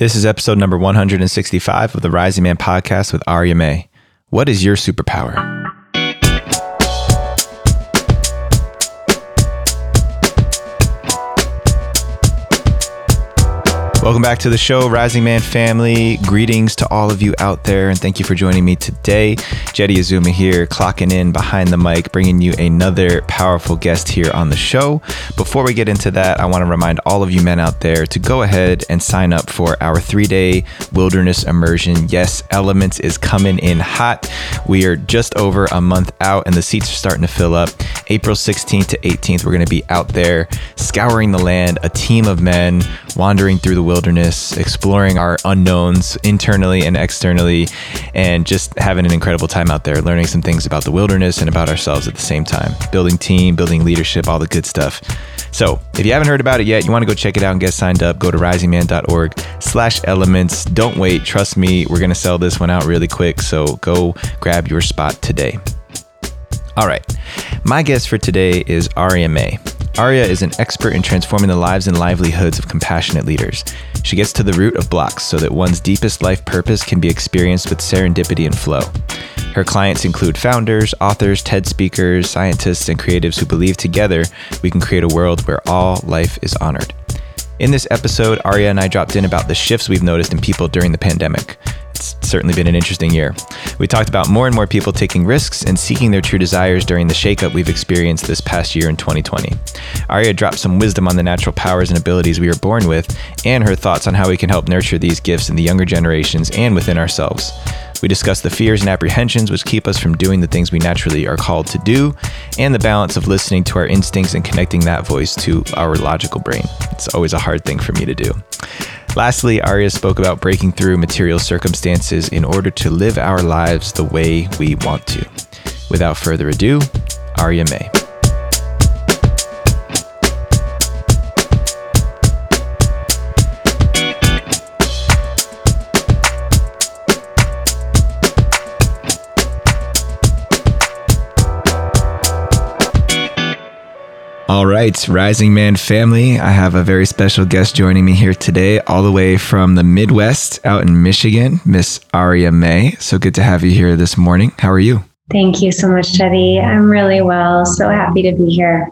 This is episode number 165 of the Rising Man podcast with Aria Mae. What is your superpower? Welcome back to the show, Rising Man family. Greetings to all of you out there, and thank you for joining me today. Jeddy Azuma here, clocking in behind the mic, bringing you another powerful guest here on the show. Before we get into that, I want to remind all of you men out there to go ahead and sign up for our three day wilderness immersion. Yes, Elements is coming in hot. We are just over a month out, and the seats are starting to fill up. April 16th to 18th, we're going to be out there scouring the land, a team of men wandering through the wilderness, exploring our unknowns internally and externally, and just having an incredible time out there, learning some things about the wilderness and about ourselves at the same time. Building team, building leadership, all the good stuff. So if you haven't heard about it yet, you want to go check it out and get signed up, go to risingman.org slash elements. Don't wait. Trust me, we're going to sell this one out really quick. So go grab your spot today. All right. My guest for today is Aria Aria is an expert in transforming the lives and livelihoods of compassionate leaders. She gets to the root of blocks so that one's deepest life purpose can be experienced with serendipity and flow. Her clients include founders, authors, TED speakers, scientists, and creatives who believe together we can create a world where all life is honored. In this episode, Aria and I dropped in about the shifts we've noticed in people during the pandemic. It's certainly been an interesting year. We talked about more and more people taking risks and seeking their true desires during the shakeup we've experienced this past year in 2020. Aria dropped some wisdom on the natural powers and abilities we are born with, and her thoughts on how we can help nurture these gifts in the younger generations and within ourselves. We discussed the fears and apprehensions which keep us from doing the things we naturally are called to do, and the balance of listening to our instincts and connecting that voice to our logical brain. It's always a hard thing for me to do. Lastly, Aria spoke about breaking through material circumstances in order to live our lives the way we want to. Without further ado, Aria Mae. All right, Rising Man family, I have a very special guest joining me here today, all the way from the Midwest out in Michigan, Miss Aria Mae. So good to have you here this morning. How are you? Thank you so much, Jeddy. I'm really well. So happy to be here.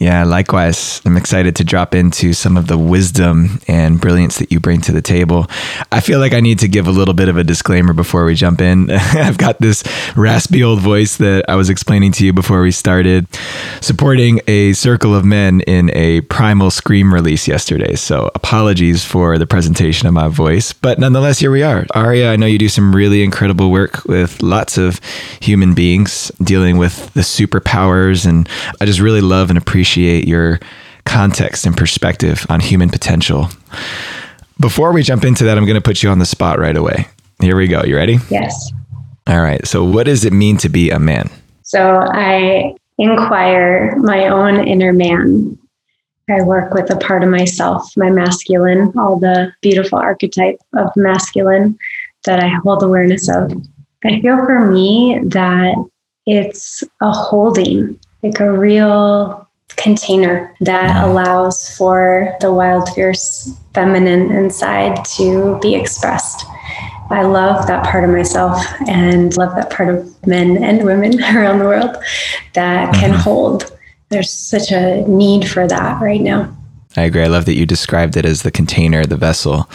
Yeah, likewise. I'm excited to drop into some of the wisdom and brilliance that you bring to the table. I feel like I need to give a little bit of a disclaimer before we jump in. I've got this raspy old voice that I was explaining to you before we started, supporting a circle of men in a primal scream release yesterday. So apologies for the presentation of my voice, but nonetheless, here we are. Aria, I know you do some really incredible work with lots of human beings dealing with the superpowers, and I just really love and appreciate appreciate your context and perspective on human potential. Before we jump into that, I'm going to put you on the spot right away. Here we go. You ready? Yes. All right. So, what does it mean to be a man? So, I inquire my own inner man. I work with a part of myself, my masculine, all the beautiful archetype of masculine that I hold awareness of. I feel for me that it's a holding, like a real container that allows for the wild, fierce feminine inside to be expressed. I love that part of myself and love that part of men and women around the world that can mm-hmm. hold. There's such a need for that right now. I agree. I love that you described it as the container, the vessel.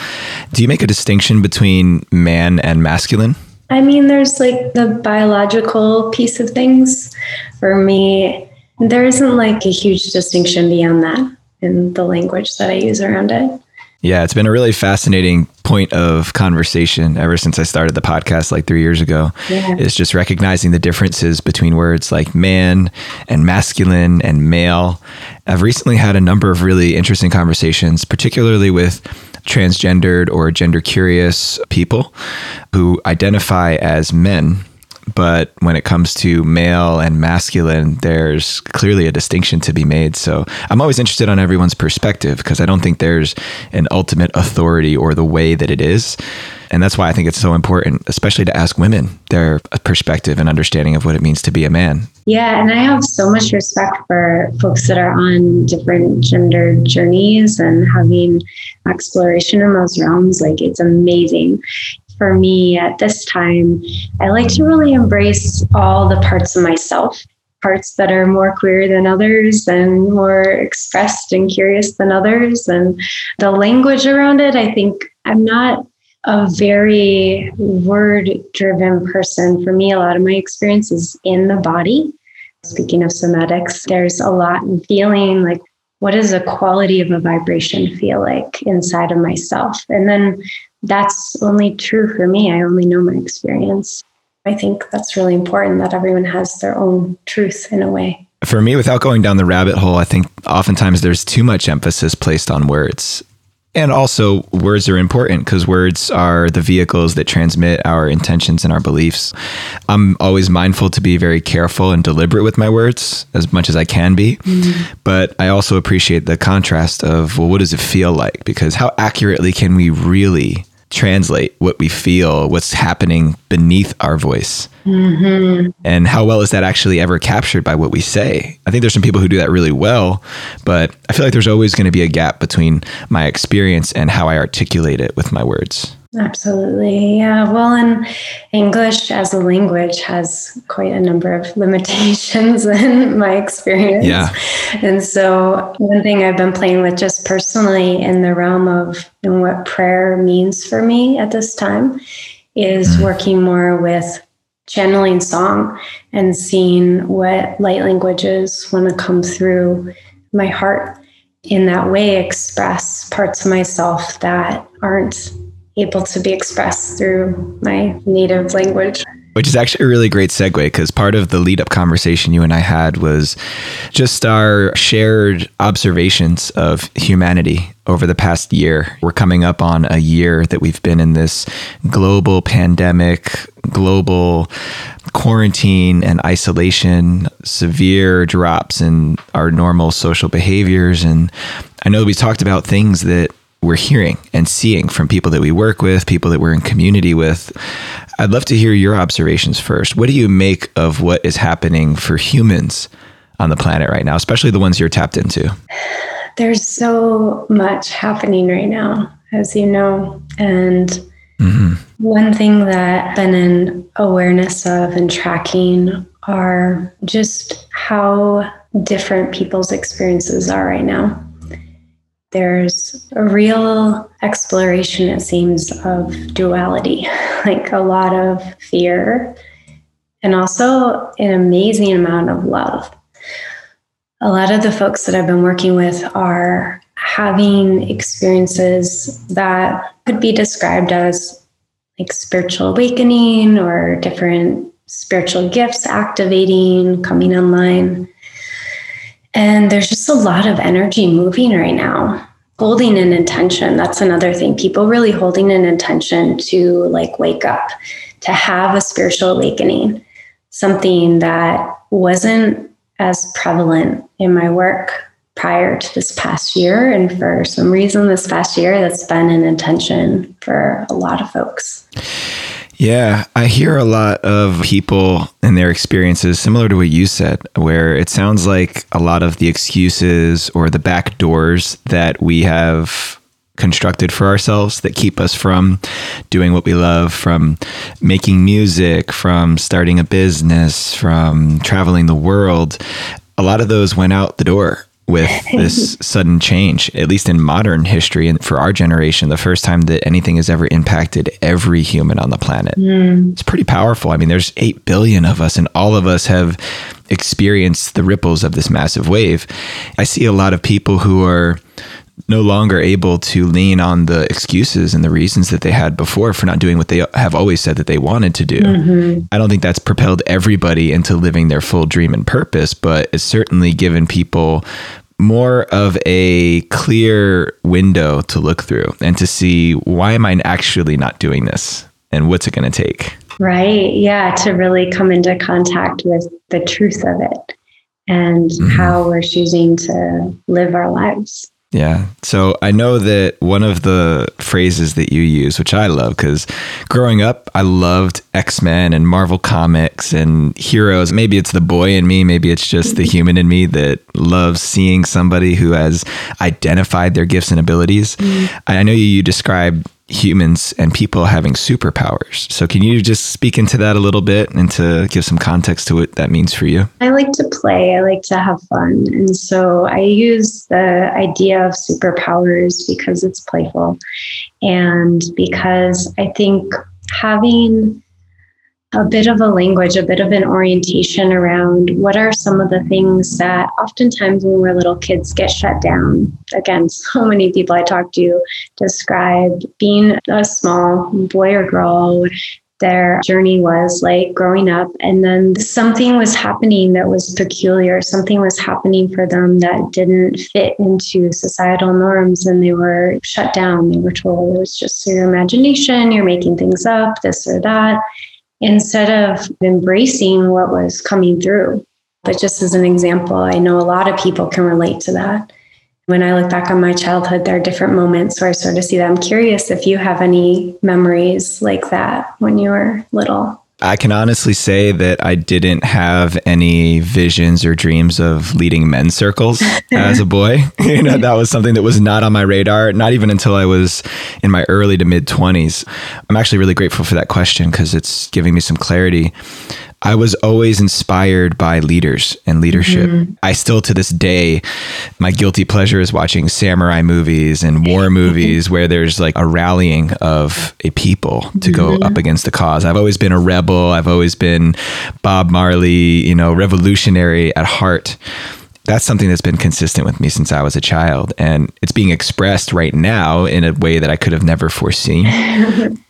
Do you make a distinction between man and masculine? I mean, there's like the biological piece of things. For me, there isn't like a huge distinction beyond that in the language that I use around it. Yeah, it's been a really fascinating point of conversation ever since I started the podcast like three years ago. Yeah. Is just recognizing the differences between words like man and masculine and male. I've recently had a number of really interesting conversations, particularly with transgendered or gender curious people who identify as men but when it comes to male and masculine, there's clearly a distinction to be made. So I'm always interested on everyone's perspective because I don't think there's an ultimate authority or the way that it is. And that's why I think it's so important, especially to ask women their perspective and understanding of what it means to be a man. Yeah, and I have so much respect for folks that are on different gender journeys and having exploration in those realms. Like, it's amazing. For me at this time, I like to really embrace all the parts of myself parts that are more queer than others and more expressed and curious than others. And the language around it, I think I'm not a very word driven person. For me, a lot of my experience is in the body. Speaking of somatics, there's a lot in feeling like what does a quality of a vibration feel like inside of myself? And then that's only true for me. I only know my experience. I think that's really important that everyone has their own truth in a way. For me, without going down the rabbit hole, I think oftentimes there's too much emphasis placed on words. And also, words are important because words are the vehicles that transmit our intentions and our beliefs. I'm always mindful to be very careful and deliberate with my words as much as I can be. Mm-hmm. But I also appreciate the contrast of, well, what does it feel like? Because how accurately can we really translate what we feel, what's happening beneath our voice. Mm-hmm. And how well is that actually ever captured by what we say? I think there's some people who do that really well, but I feel like there's always going to be a gap between my experience and how I articulate it with my words. Absolutely. Yeah. Well, and English as a language has quite a number of limitations in my experience. Yeah. And so, one thing I've been playing with just personally in the realm of know, what prayer means for me at this time is mm-hmm. working more with channeling song and seeing what light languages want to come through my heart in that way express parts of myself that aren't able to be expressed through my native language. Which is actually a really great segue because part of the lead up conversation you and I had was just our shared observations of humanity over the past year. We're coming up on a year that we've been in this global pandemic, global quarantine and isolation, severe drops in our normal social behaviors. And I know we talked about things that we're hearing and seeing from people that we work with, people that we're in community with. I'd love to hear your observations first. What do you make of what is happening for humans on the planet right now, especially the ones you're tapped into? There's so much happening right now, as you know. And mm-hmm. one thing that I've been in awareness of and tracking are just how different people's experiences are right now there's a real exploration, it seems, of duality, like a lot of fear and also an amazing amount of love. A lot of the folks that I've been working with are having experiences that could be described as like spiritual awakening or different spiritual gifts activating, coming online. And there's just a lot of energy moving right now. Holding an intention, that's another thing. People really holding an intention to like wake up, to have a spiritual awakening, something that wasn't as prevalent in my work prior to this past year. And for some reason, this past year, that's been an intention for a lot of folks. Yeah, I hear a lot of people and their experiences similar to what you said, where it sounds like a lot of the excuses or the back doors that we have constructed for ourselves that keep us from doing what we love, from making music, from starting a business, from traveling the world. A lot of those went out the door with this sudden change, at least in modern history and for our generation, the first time that anything has ever impacted every human on the planet. Mm. It's pretty powerful. I mean, there's 8 billion of us, and all of us have experienced the ripples of this massive wave. I see a lot of people who are no longer able to lean on the excuses and the reasons that they had before for not doing what they have always said that they wanted to do. Mm-hmm. I don't think that's propelled everybody into living their full dream and purpose, but it's certainly given people more of a clear window to look through and to see why am I actually not doing this and what's it going to take? Right. Yeah. To really come into contact with the truth of it and mm-hmm. how we're choosing to live our lives. Yeah. So I know that one of the phrases that you use, which I love, because growing up, I loved X Men and Marvel Comics and heroes. Maybe it's the boy in me, maybe it's just the human in me that loves seeing somebody who has identified their gifts and abilities. Mm. I know you describe humans and people having superpowers. So, can you just speak into that a little bit and to give some context to what that means for you? I like to play, I like to have fun. And so, I use the idea of superpowers because it's playful and because I think having a bit of a language, a bit of an orientation around what are some of the things that oftentimes when we're little kids get shut down. Again, so many people I talk to describe being a small boy or girl their journey was like growing up and then something was happening that was peculiar something was happening for them that didn't fit into societal norms and they were shut down they were told it was just your imagination you're making things up this or that instead of embracing what was coming through. But just as an example, I know a lot of people can relate to that. When I look back on my childhood, there are different moments where I sort of see that. I'm curious if you have any memories like that when you were little. I can honestly say that I didn't have any visions or dreams of leading men's circles as a boy. you know, that was something that was not on my radar, not even until I was in my early to mid 20s. I'm actually really grateful for that question because it's giving me some clarity. I was always inspired by leaders and leadership. Mm-hmm. I still, to this day, my guilty pleasure is watching samurai movies and war movies where there's like a rallying of a people to mm-hmm. go up against the cause. I've always been a rebel. I've always been Bob Marley, you know, revolutionary at heart that's something that's been consistent with me since I was a child. And it's being expressed right now in a way that I could have never foreseen.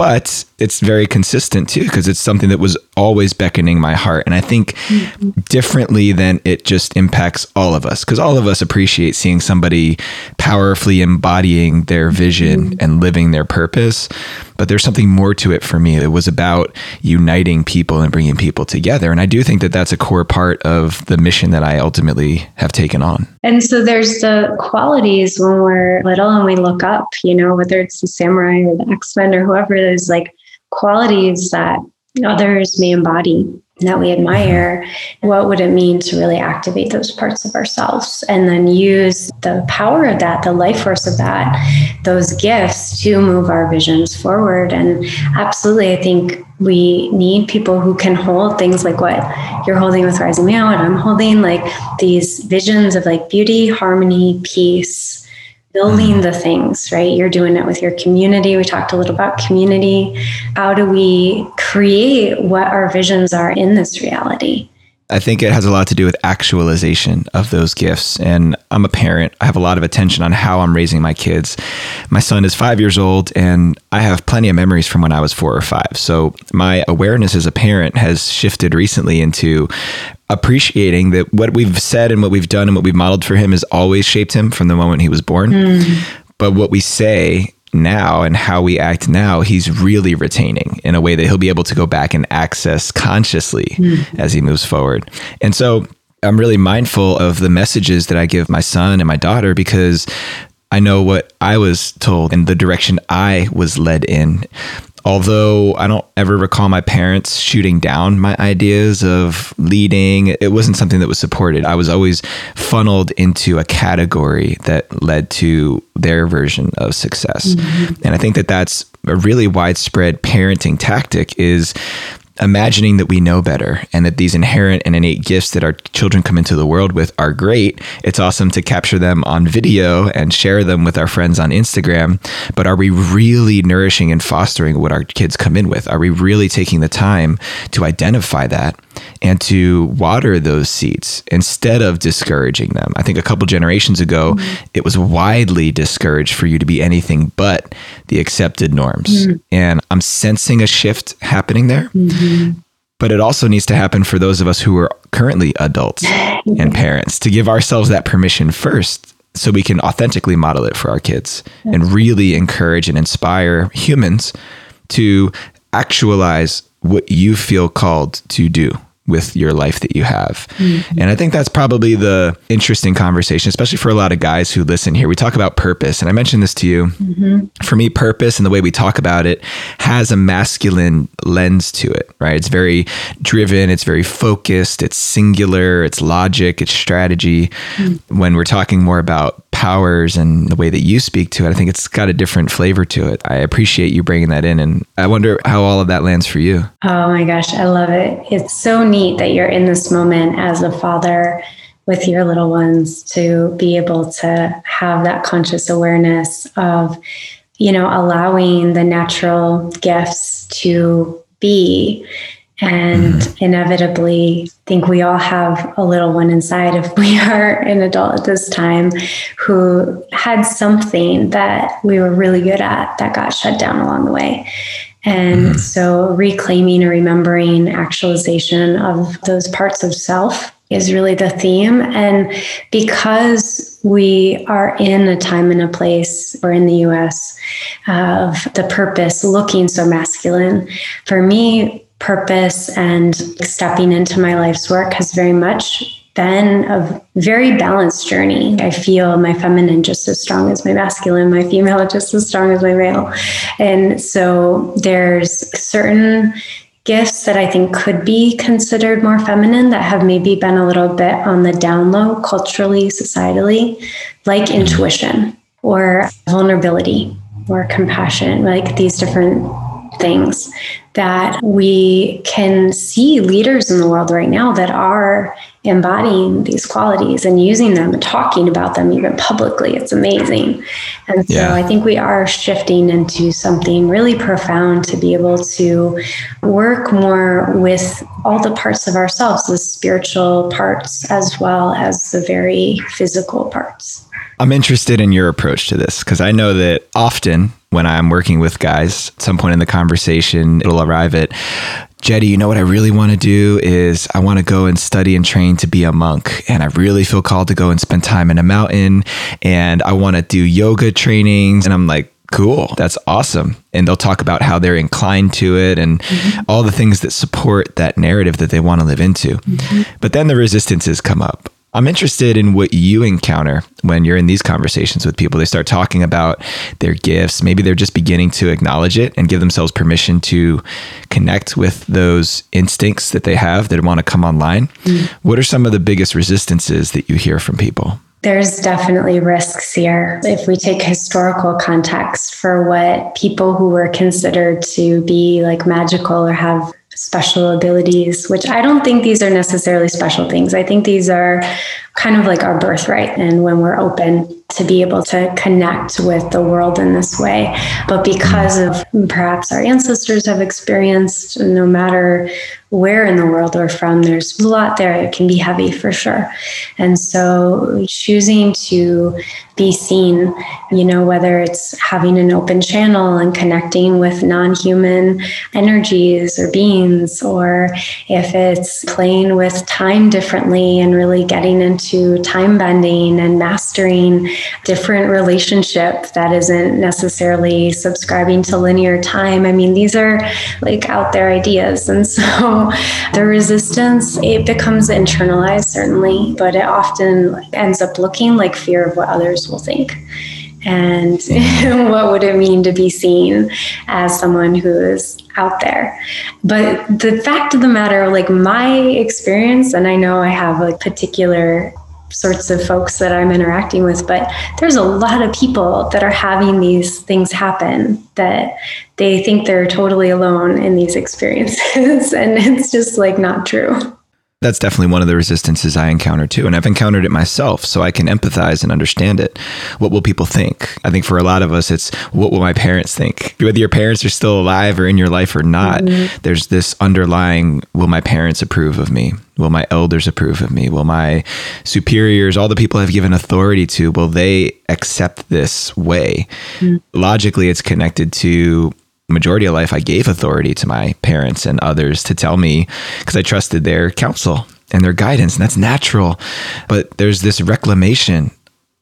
but it's very consistent too because it's something that was always beckoning my heart and i think mm-hmm. differently than it just impacts all of us because all of us appreciate seeing somebody powerfully embodying their vision mm-hmm. and living their purpose but there's something more to it for me it was about uniting people and bringing people together. And i do think that that's a core part of the mission that i ultimately have taken on. And so there's the qualities when we're little and we look up you know whether it's the samurai or the x-men or whoever there's like qualities that others may embody that we admire, what would it mean to really activate those parts of ourselves and then use the power of that, the life force of that, those gifts to move our visions forward? And absolutely, I think we need people who can hold things like what you're holding with Rising Man, and I'm holding like these visions of like beauty, harmony, peace, building mm-hmm. the things, right? You're doing it with your community. We talked a little about community. How do we create what our visions are in this reality? I think it has a lot to do with actualization of those gifts. And I'm a parent. I have a lot of attention on how I'm raising my kids. My son is five years old, and I have plenty of memories from when I was four or five. So my awareness as a parent has shifted recently into appreciating that what we've said and what we've done and what we've modeled for him has always shaped him from the moment he was born. Mm. But what we say now and how we act now, he's really retaining in a way that he'll be able to go back and access consciously mm. as he moves forward. And so I'm really mindful of the messages that I give my son and my daughter because I know what I was told and the direction I was led in although I don't ever recall my parents shooting down my ideas of leading, it wasn't something that was supported. I was always funneled into a category that led to their version of success. Mm-hmm. And I think that that's a really widespread parenting tactic is imagining that we know better and that these inherent and innate gifts that our children come into the world with are great. It's awesome to capture them on video and share them with our friends on Instagram. But are we really nourishing and fostering what our kids come in with? Are we really taking the time to identify that and to water those seeds instead of discouraging them? I think a couple generations ago, mm-hmm. it was widely discouraged for you to be anything but the accepted norms. Mm-hmm. And I'm sensing a shift happening there. Mm-hmm. But it also needs to happen for those of us who are currently adults and parents to give ourselves that permission first so we can authentically model it for our kids and really encourage and inspire humans to actualize what you feel called to do with your life that you have. Mm-hmm. And I think that's probably the interesting conversation, especially for a lot of guys who listen here. We talk about purpose, and I mentioned this to you. Mm-hmm. For me, purpose and the way we talk about it has a masculine lens to it, right? It's very driven, it's very focused, it's singular, it's logic, it's strategy. Mm-hmm. When we're talking more about powers and the way that you speak to it, I think it's got a different flavor to it. I appreciate you bringing that in. And I wonder how all of that lands for you. Oh my gosh, I love it. It's so neat that you're in this moment as a father with your little ones to be able to have that conscious awareness of, you know, allowing the natural gifts to be and mm-hmm. inevitably think we all have a little one inside if we are an adult at this time who had something that we were really good at that got shut down along the way and mm-hmm. so reclaiming and remembering actualization of those parts of self is really the theme. And because we are in a time and a place, or in the US, of the purpose looking so masculine, for me, purpose and stepping into my life's work has very much been a very balanced journey. I feel my feminine just as strong as my masculine, my female just as strong as my male. And so there's certain gifts that I think could be considered more feminine that have maybe been a little bit on the down low culturally, societally, like mm-hmm. intuition or vulnerability or compassion, like these different things that we can see leaders in the world right now that are embodying these qualities and using them and talking about them even publicly. It's amazing. And so yeah. I think we are shifting into something really profound to be able to work more with all the parts of ourselves, the spiritual parts as well as the very physical parts. I'm interested in your approach to this because I know that often when I'm working with guys, at some point in the conversation, it'll arrive at Jeddy, you know what I really want to do is I want to go and study and train to be a monk. And I really feel called to go and spend time in a mountain. And I want to do yoga trainings. And I'm like, cool, that's awesome. And they'll talk about how they're inclined to it and mm-hmm. all the things that support that narrative that they want to live into. Mm-hmm. But then the resistances come up. I'm interested in what you encounter when you're in these conversations with people. They start talking about their gifts. Maybe they're just beginning to acknowledge it and give themselves permission to connect with those instincts that they have that want to come online. Mm. What are some of the biggest resistances that you hear from people? There's definitely risks here. If we take historical context for what people who were considered to be like magical or have special abilities, which I don't think these are necessarily special things. I think these are kind of like our birthright. And when we're open to be able to connect with the world in this way. But because of perhaps our ancestors have experienced, no matter where in the world we're from, there's a lot there It can be heavy for sure. And so choosing to be seen, you know, whether it's having an open channel and connecting with non human energies or beings, or if it's playing with time differently and really getting into time bending and mastering different relationship that isn't necessarily subscribing to linear time. I mean, these are like out there ideas. And so the resistance, it becomes internalized, certainly, but it often ends up looking like fear of what others will think and what would it mean to be seen as someone who is out there but the fact of the matter like my experience and i know i have like particular sorts of folks that i'm interacting with but there's a lot of people that are having these things happen that they think they're totally alone in these experiences and it's just like not true that's definitely one of the resistances I encounter too. And I've encountered it myself, so I can empathize and understand it. What will people think? I think for a lot of us, it's what will my parents think? Whether your parents are still alive or in your life or not, mm-hmm. there's this underlying will my parents approve of me? Will my elders approve of me? Will my superiors, all the people I've given authority to, will they accept this way? Mm-hmm. Logically, it's connected to majority of life, I gave authority to my parents and others to tell me because I trusted their counsel and their guidance. And that's natural. But there's this reclamation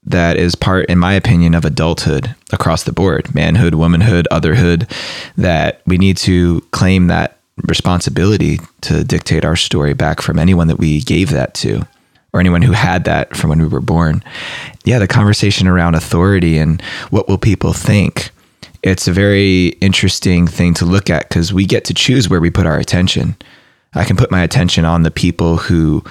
that is part, in my opinion, of adulthood across the board manhood, womanhood, otherhood that we need to claim that responsibility to dictate our story back from anyone that we gave that to or anyone who had that from when we were born. Yeah, the conversation around authority and what will people think. It's a very interesting thing to look at because we get to choose where we put our attention. I can put my attention on the people who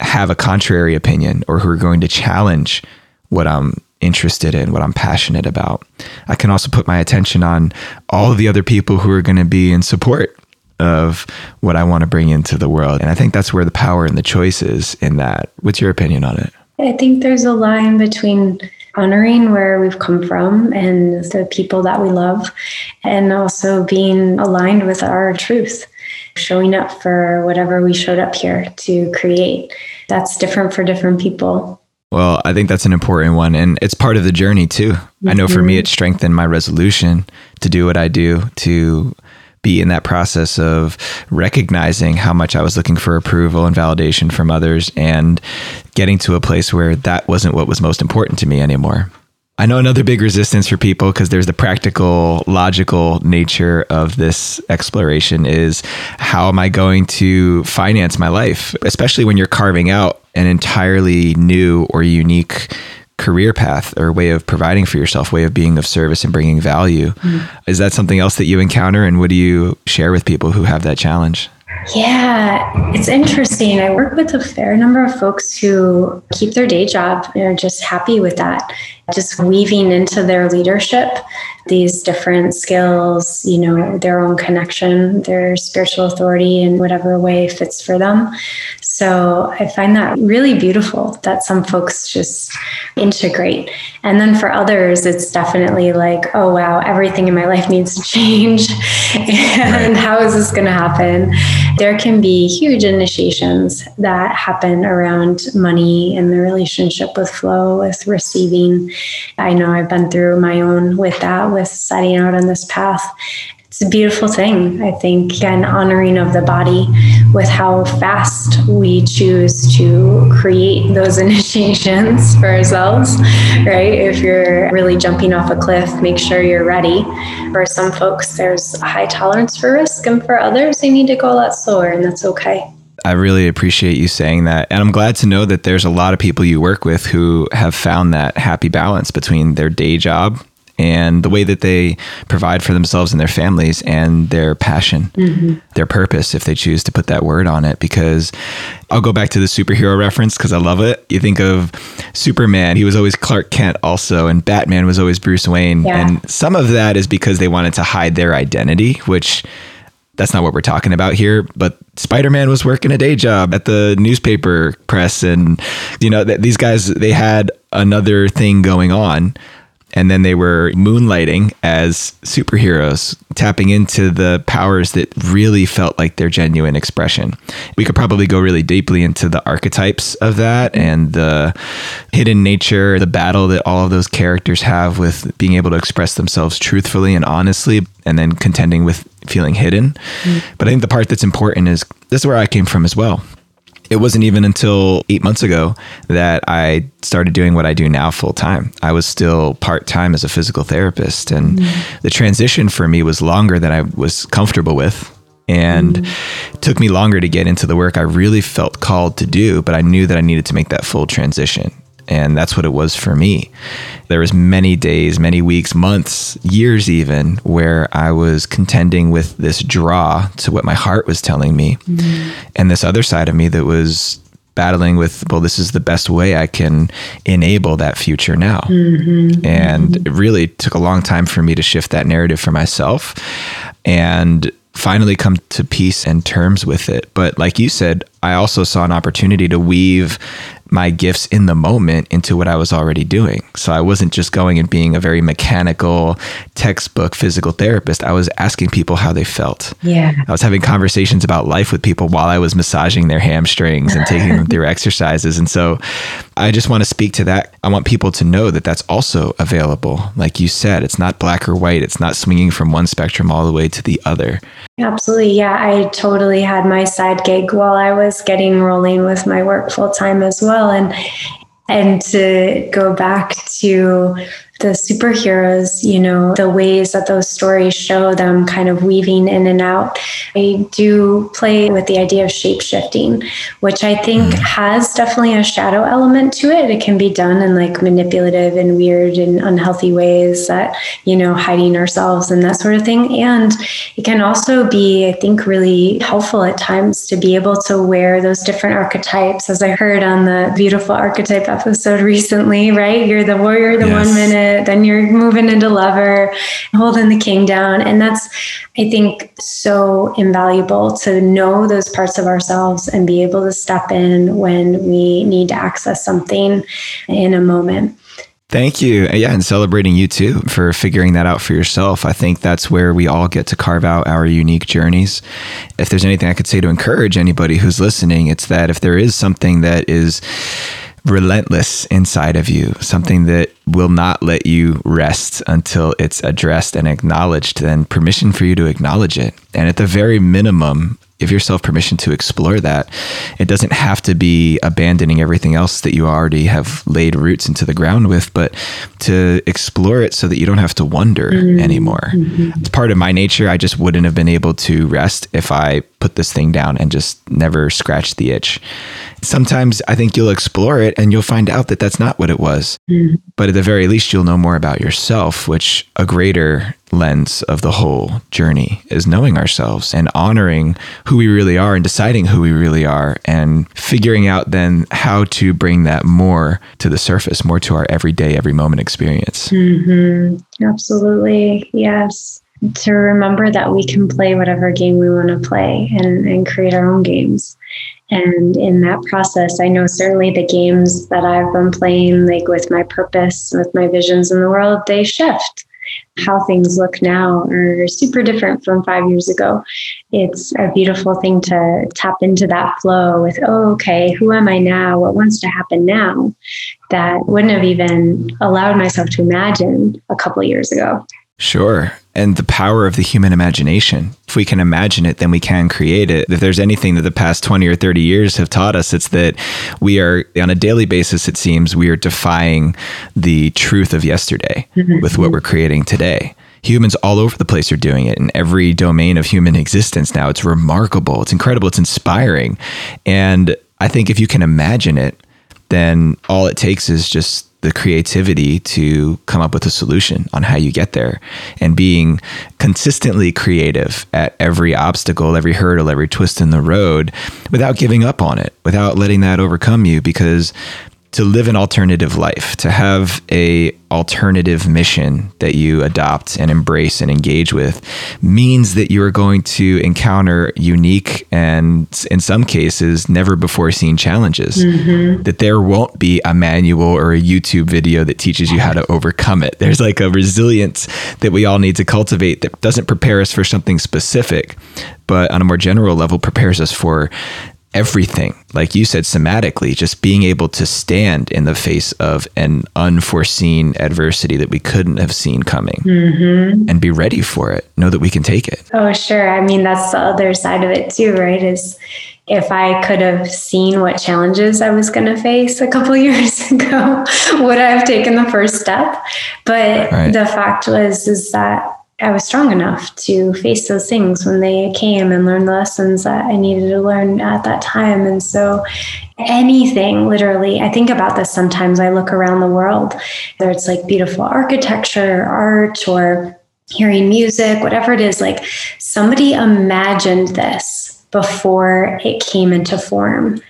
have a contrary opinion or who are going to challenge what I'm interested in, what I'm passionate about. I can also put my attention on all the other people who are going to be in support of what I want to bring into the world. And I think that's where the power and the choice is in that. What's your opinion on it? I think there's a line between honoring where we've come from and the people that we love, and also being aligned with our truth, showing up for whatever we showed up here to create. That's different for different people. Well, I think that's an important one. And it's part of the journey too. Mm-hmm. I know for me, mm-hmm. it strengthened my resolution to do what I do, to be in that process of recognizing how much I was looking for approval and validation from others and getting to a place where that wasn't what was most important to me anymore. I know another big resistance for people because there's the practical, logical nature of this exploration is how am I going to finance my life, especially when you're carving out an entirely new or unique career path or way of providing for yourself, way of being of service and bringing value. Mm. Is that something else that you encounter? And what do you share with people who have that challenge? Yeah, it's interesting. I work with a fair number of folks who keep their day job and are just happy with that, just weaving into their leadership these different skills, you know, their own connection, their spiritual authority in whatever way fits for them. So I find that really beautiful that some folks just integrate. And then for others, it's definitely like, oh, wow, everything in my life needs to change. and how is this going to happen? There can be huge initiations that happen around money and the relationship with flow, with receiving. I know I've been through my own with that, with setting out on this path it's a beautiful thing, I think, an honoring of the body with how fast we choose to create those initiations for ourselves, right? If you're really jumping off a cliff, make sure you're ready. For some folks, there's a high tolerance for risk, and for others, they need to go a lot slower, and that's okay. I really appreciate you saying that. And I'm glad to know that there's a lot of people you work with who have found that happy balance between their day job and the way that they provide for themselves and their families and their passion, mm-hmm. their purpose, if they choose to put that word on it. Because I'll go back to the superhero reference because I love it. You think of Superman, he was always Clark Kent, also, and Batman was always Bruce Wayne. Yeah. And some of that is because they wanted to hide their identity, which that's not what we're talking about here. But Spider Man was working a day job at the newspaper press, and you know th- these guys they had another thing going on and then they were moonlighting as superheroes, tapping into the powers that really felt like their genuine expression. We could probably go really deeply into the archetypes of that and the hidden nature, the battle that all of those characters have with being able to express themselves truthfully and honestly, and then contending with feeling hidden. Mm. But I think the part that's important is this is where I came from as well it wasn't even until eight months ago that I started doing what I do now full time. I was still part time as a physical therapist. And mm. the transition for me was longer than I was comfortable with. And mm. took me longer to get into the work I really felt called to do, but I knew that I needed to make that full transition and that's what it was for me there was many days many weeks months years even where i was contending with this draw to what my heart was telling me mm-hmm. and this other side of me that was battling with well this is the best way i can enable that future now mm-hmm. and mm-hmm. it really took a long time for me to shift that narrative for myself and finally come to peace and terms with it but like you said i also saw an opportunity to weave my gifts in the moment into what I was already doing. So I wasn't just going and being a very mechanical textbook physical therapist. I was asking people how they felt. Yeah. I was having conversations about life with people while I was massaging their hamstrings and taking them through exercises. And so I just want to speak to that. I want people to know that that's also available. Like you said, it's not black or white. It's not swinging from one spectrum all the way to the other. Absolutely. Yeah. I totally had my side gig while I was getting rolling with my work full time as well. And and to go back to the superheroes, you know, the ways that those stories show them kind of weaving in and out. I do play with the idea of shape shifting, which I think mm. has definitely a shadow element to it. It can be done in like manipulative and weird and unhealthy ways that, you know, hiding ourselves and that sort of thing. And it can also be, I think, really helpful at times to be able to wear those different archetypes. As I heard on the beautiful archetype episode recently, right? You're the warrior the yes. one minute, then you're moving into lover, holding the king down. And that's, I think, so invaluable to know those parts of ourselves and be able to step in when we need to access something in a moment. Thank you. Yeah, and celebrating you too for figuring that out for yourself. I think that's where we all get to carve out our unique journeys. If there's anything I could say to encourage anybody who's listening, it's that if there is something that is relentless inside of you, something that will not let you rest until it's addressed and acknowledged, then permission for you to acknowledge it. And at the very minimum, give yourself permission to explore that. It doesn't have to be abandoning everything else that you already have laid roots into the ground with, but to explore it so that you don't have to wonder mm-hmm. anymore. Mm-hmm. It's part of my nature. I just wouldn't have been able to rest if I put this thing down and just never scratched the itch. Sometimes I think you'll explore it and you'll find out that that's not what it was. Mm-hmm. But at the very least, you'll know more about yourself, which a greater lens of the whole journey is knowing ourselves and honoring who we really are and deciding who we really are and figuring out then how to bring that more to the surface, more to our everyday, every moment experience. Mm-hmm. Absolutely. Yes. To remember that we can play whatever game we want to play and, and create our own games. And in that process, I know certainly the games that I've been playing, like with my purpose, with my visions in the world, they shift how things look now are super different from five years ago. It's a beautiful thing to tap into that flow with, oh, okay, who am I now? What wants to happen now? That wouldn't have even allowed myself to imagine a couple years ago. Sure. And the power of the human imagination. If we can imagine it, then we can create it. If there's anything that the past 20 or 30 years have taught us, it's that we are, on a daily basis, it seems, we are defying the truth of yesterday mm-hmm. with what we're creating today humans all over the place are doing it in every domain of human existence now. It's remarkable. It's incredible. It's inspiring. And I think if you can imagine it, then all it takes is just the creativity to come up with a solution on how you get there. And being consistently creative at every obstacle, every hurdle, every twist in the road without giving up on it, without letting that overcome you because to live an alternative life, to have a alternative mission that you adopt and embrace and engage with means that you are going to encounter unique and in some cases never before seen challenges. Mm-hmm. That there won't be a manual or a YouTube video that teaches you how to overcome it. There's like a resilience that we all need to cultivate that doesn't prepare us for something specific, but on a more general level prepares us for everything, like you said, somatically, just being able to stand in the face of an unforeseen adversity that we couldn't have seen coming mm-hmm. and be ready for it, know that we can take it. Oh, sure. I mean, that's the other side of it, too, right? Is if I could have seen what challenges I was going to face a couple years ago, would I have taken the first step? But right. the fact was, is that I was strong enough to face those things when they came and learn the lessons that I needed to learn at that time. And so, anything literally, I think about this sometimes. I look around the world, whether it's like beautiful architecture, art, or hearing music, whatever it is, like somebody imagined this before it came into form.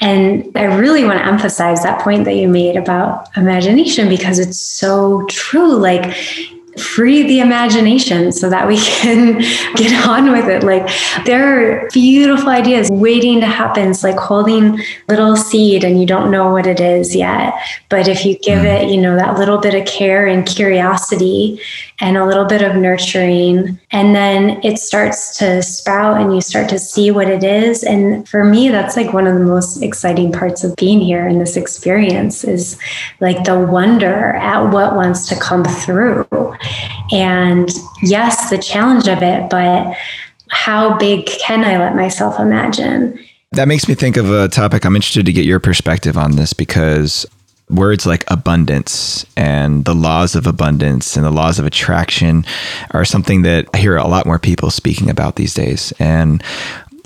And I really want to emphasize that point that you made about imagination because it's so true. Like, free the imagination so that we can get on with it. Like there are beautiful ideas waiting to happen. It's like holding little seed and you don't know what it is yet. But if you give mm. it, you know, that little bit of care and curiosity and a little bit of nurturing, and then it starts to sprout and you start to see what it is. And for me, that's like one of the most exciting parts of being here in this experience is like the wonder at what wants to come through. And yes, the challenge of it, but how big can I let myself imagine? That makes me think of a topic I'm interested to get your perspective on this because words like abundance and the laws of abundance and the laws of attraction are something that I hear a lot more people speaking about these days. And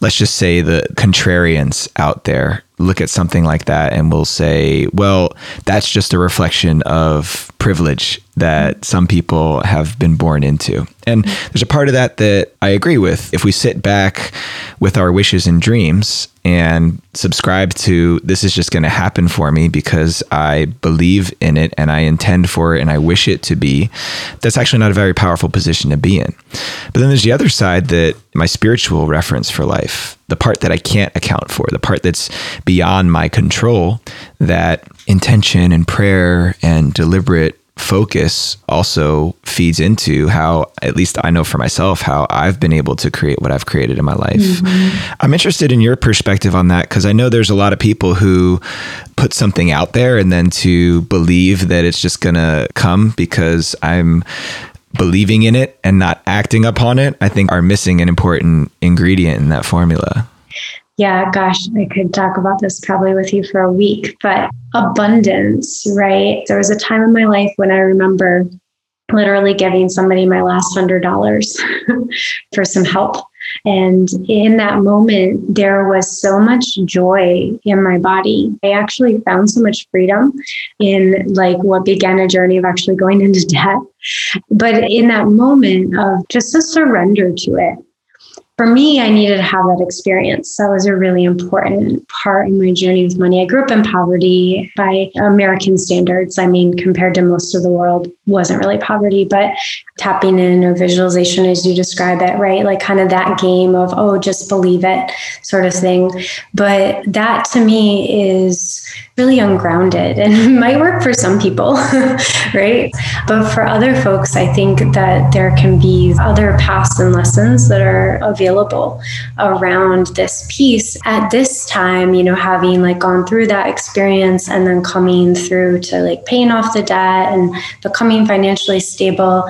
let's just say the contrarians out there look at something like that and will say, well, that's just a reflection of privilege that some people have been born into. And there's a part of that that I agree with. If we sit back with our wishes and dreams and subscribe to this is just going to happen for me because I believe in it and I intend for it and I wish it to be, that's actually not a very powerful position to be in. But then there's the other side that my spiritual reference for life, the part that I can't account for, the part that's beyond my control, that intention and prayer and deliberate focus also feeds into how at least I know for myself how I've been able to create what I've created in my life. Mm-hmm. I'm interested in your perspective on that because I know there's a lot of people who put something out there and then to believe that it's just going to come because I'm believing in it and not acting upon it, I think are missing an important ingredient in that formula yeah, gosh, I could talk about this probably with you for a week, but abundance, right? There was a time in my life when I remember literally giving somebody my last hundred dollars for some help. And in that moment, there was so much joy in my body. I actually found so much freedom in like what began a journey of actually going into debt. But in that moment of just a surrender to it, for me, I needed to have that experience. That was a really important part in my journey with money. I grew up in poverty by American standards. I mean, compared to most of the world, wasn't really poverty, but tapping in or visualization as you describe it, right? Like kind of that game of, oh, just believe it sort of thing. But that to me is really ungrounded and might work for some people, right? But for other folks, I think that there can be other paths and lessons that are available around this piece at this time, you know, having like gone through that experience and then coming through to like paying off the debt and becoming financially stable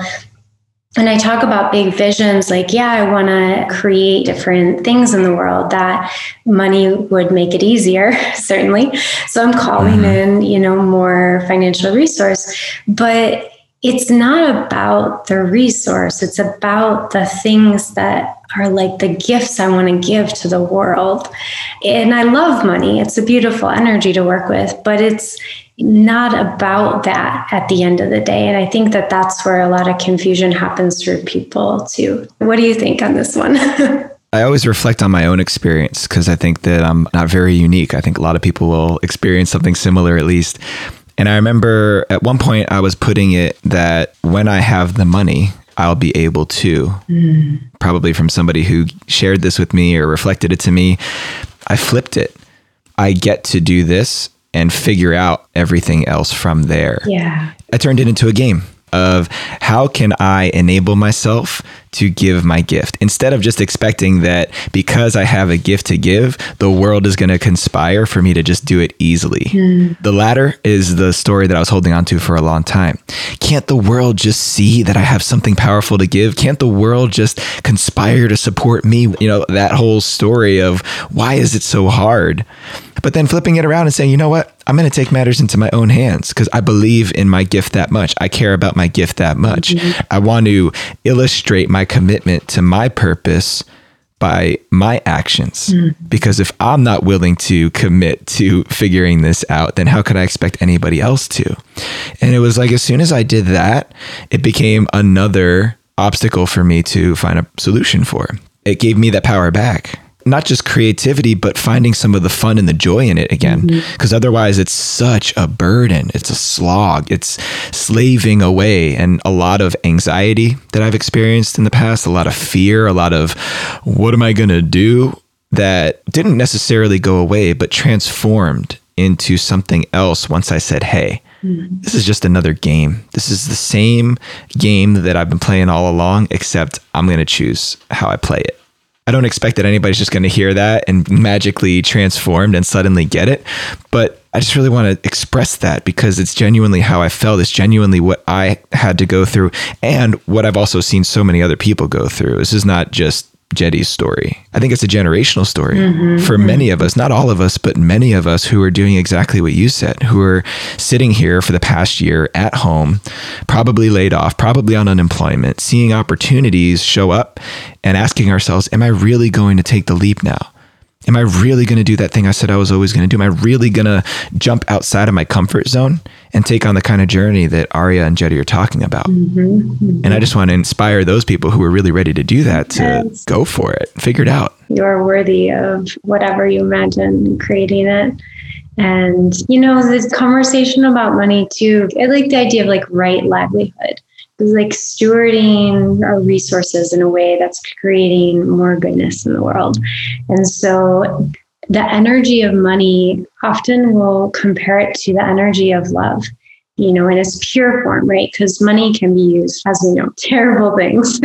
and I talk about big visions like, yeah, I want to create different things in the world that money would make it easier, certainly. So I'm calling mm-hmm. in, you know, more financial resource, but it's not about the resource. It's about the things that are like the gifts I want to give to the world. And I love money. It's a beautiful energy to work with, but it's not about that at the end of the day. And I think that that's where a lot of confusion happens for people too. What do you think on this one? I always reflect on my own experience because I think that I'm not very unique. I think a lot of people will experience something similar at least. And I remember at one point I was putting it that when I have the money, I'll be able to. Mm. Probably from somebody who shared this with me or reflected it to me. I flipped it. I get to do this and figure out everything else from there. Yeah. I turned it into a game of how can I enable myself to give my gift instead of just expecting that because I have a gift to give, the world is going to conspire for me to just do it easily. Mm. The latter is the story that I was holding on to for a long time. Can't the world just see that I have something powerful to give? Can't the world just conspire to support me? You know, that whole story of why is it so hard? But then flipping it around and saying, you know what? I'm going to take matters into my own hands because I believe in my gift that much. I care about my gift that much. Mm-hmm. I want to illustrate my commitment to my purpose by my actions. Mm-hmm. Because if I'm not willing to commit to figuring this out, then how could I expect anybody else to? And it was like, as soon as I did that, it became another obstacle for me to find a solution for. It gave me that power back not just creativity, but finding some of the fun and the joy in it again. Because mm-hmm. otherwise, it's such a burden. It's a slog. It's slaving away, and a lot of anxiety that I've experienced in the past, a lot of fear, a lot of what am I going to do that didn't necessarily go away, but transformed into something else once I said, hey, mm-hmm. this is just another game. This is the same game that I've been playing all along, except I'm going to choose how I play it. I don't expect that anybody's just going to hear that and magically transformed and suddenly get it. But I just really want to express that because it's genuinely how I felt. It's genuinely what I had to go through and what I've also seen so many other people go through. This is not just Jeddy's story. I think it's a generational story mm-hmm. for many of us, not all of us, but many of us who are doing exactly what you said, who are sitting here for the past year at home, probably laid off, probably on unemployment, seeing opportunities show up and asking ourselves, Am I really going to take the leap now? Am I really going to do that thing I said I was always going to do? Am I really going to jump outside of my comfort zone and take on the kind of journey that Aria and Jeddy are talking about? Mm-hmm, mm-hmm. And I just want to inspire those people who are really ready to do that to yes. go for it, figure it out. You are worthy of whatever you imagine creating it. And, you know, this conversation about money too, I like the idea of like right livelihood like stewarding our resources in a way that's creating more goodness in the world. And so the energy of money often will compare it to the energy of love, you know, in its pure form, right? Because money can be used as, you know, terrible things.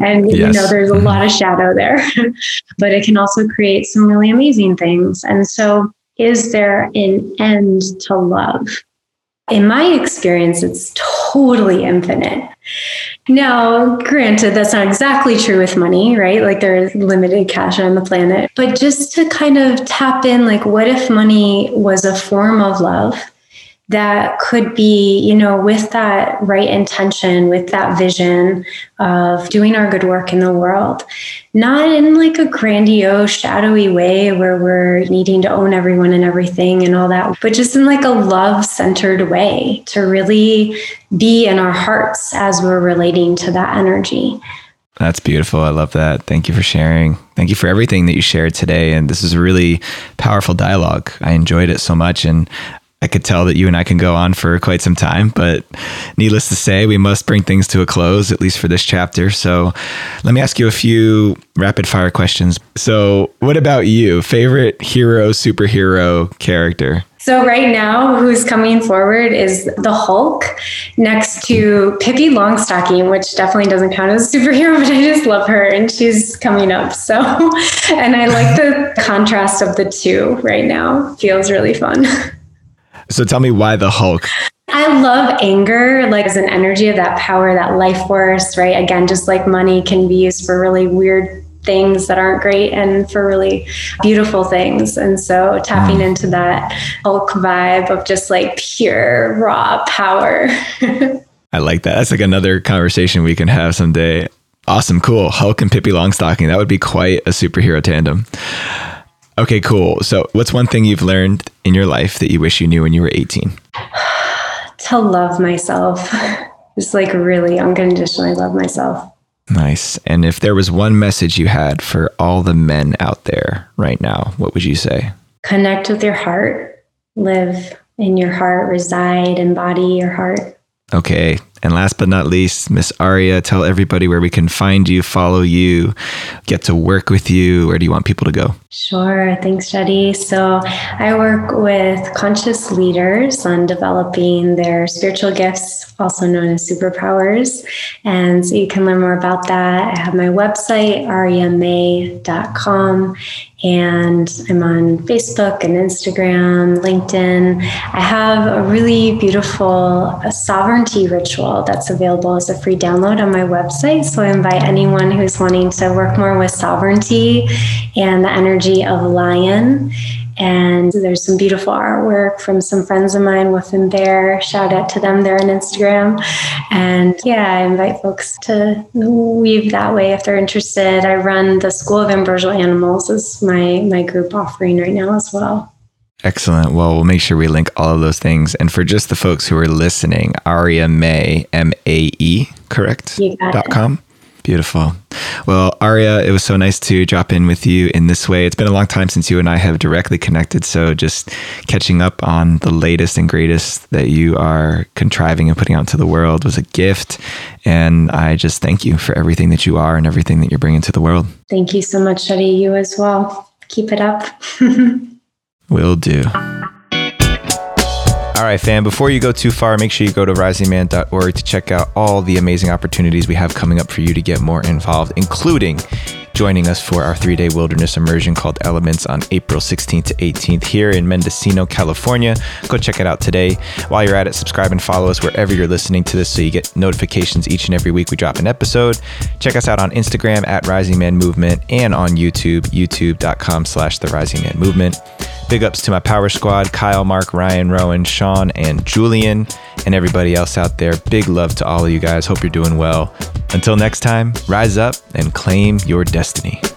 and, yes. you know, there's a lot of mm-hmm. shadow there, but it can also create some really amazing things. And so, is there an end to love? In my experience, it's totally infinite. Now, granted, that's not exactly true with money, right? Like there's limited cash on the planet. But just to kind of tap in, like, what if money was a form of love? That could be, you know, with that right intention, with that vision of doing our good work in the world, not in like a grandiose, shadowy way where we're needing to own everyone and everything and all that, but just in like a love centered way to really be in our hearts as we're relating to that energy. That's beautiful. I love that. Thank you for sharing. Thank you for everything that you shared today. And this is a really powerful dialogue. I enjoyed it so much. And I could tell that you and I can go on for quite some time, but needless to say, we must bring things to a close, at least for this chapter. So let me ask you a few rapid fire questions. So, what about you? Favorite hero, superhero character? So right now, who's coming forward is the Hulk next to Pippi Longstocking, which definitely doesn't count as a superhero, but I just love her and she's coming up. So, and I like the contrast of the two right now. Feels really fun. So tell me why the Hulk? I love anger, like as an energy of that power, that life force, right? Again, just like money can be used for really weird things that aren't great and for really beautiful things. And so tapping mm. into that Hulk vibe of just like pure raw power. I like that. That's like another conversation we can have someday. Awesome, cool. Hulk and Pippi Longstocking. That would be quite a superhero tandem. Okay, cool. So, what's one thing you've learned in your life that you wish you knew when you were 18? to love myself. Just like really unconditionally love myself. Nice. And if there was one message you had for all the men out there right now, what would you say? Connect with your heart, live in your heart, reside, embody your heart. Okay. And last but not least, Miss Aria, tell everybody where we can find you, follow you, get to work with you. Where do you want people to go? Sure. Thanks, Jeddy. So I work with conscious leaders on developing their spiritual gifts, also known as superpowers. And so you can learn more about that. I have my website, ariamae.com and I'm on Facebook and Instagram, LinkedIn. I have a really beautiful sovereignty ritual that's available as a free download on my website. So I invite anyone who's wanting to work more with sovereignty and the energy of lion and there's some beautiful artwork from some friends of mine, Wolf and Bear. Shout out to them. They're on Instagram. And yeah, I invite folks to weave that way if they're interested. I run the School of Ambrosial Animals is my, my group offering right now as well. Excellent. Well, we'll make sure we link all of those things. And for just the folks who are listening, Aria Mae, M A E, correct? Dot com. Beautiful. Well, Aria, it was so nice to drop in with you in this way. It's been a long time since you and I have directly connected. So just catching up on the latest and greatest that you are contriving and putting out to the world was a gift. And I just thank you for everything that you are and everything that you're bringing to the world. Thank you so much, Jeddy. You as well. Keep it up. Will do. All right, fam, before you go too far, make sure you go to risingman.org to check out all the amazing opportunities we have coming up for you to get more involved, including joining us for our three day wilderness immersion called Elements on April 16th to 18th here in Mendocino, California. Go check it out today. While you're at it, subscribe and follow us wherever you're listening to this so you get notifications each and every week we drop an episode. Check us out on Instagram at Rising Man Movement and on YouTube, youtube.com slash the Rising Man Movement. Big ups to my power squad Kyle, Mark, Ryan, Rowan, Sean, and Julian, and everybody else out there. Big love to all of you guys. Hope you're doing well. Until next time, rise up and claim your destiny.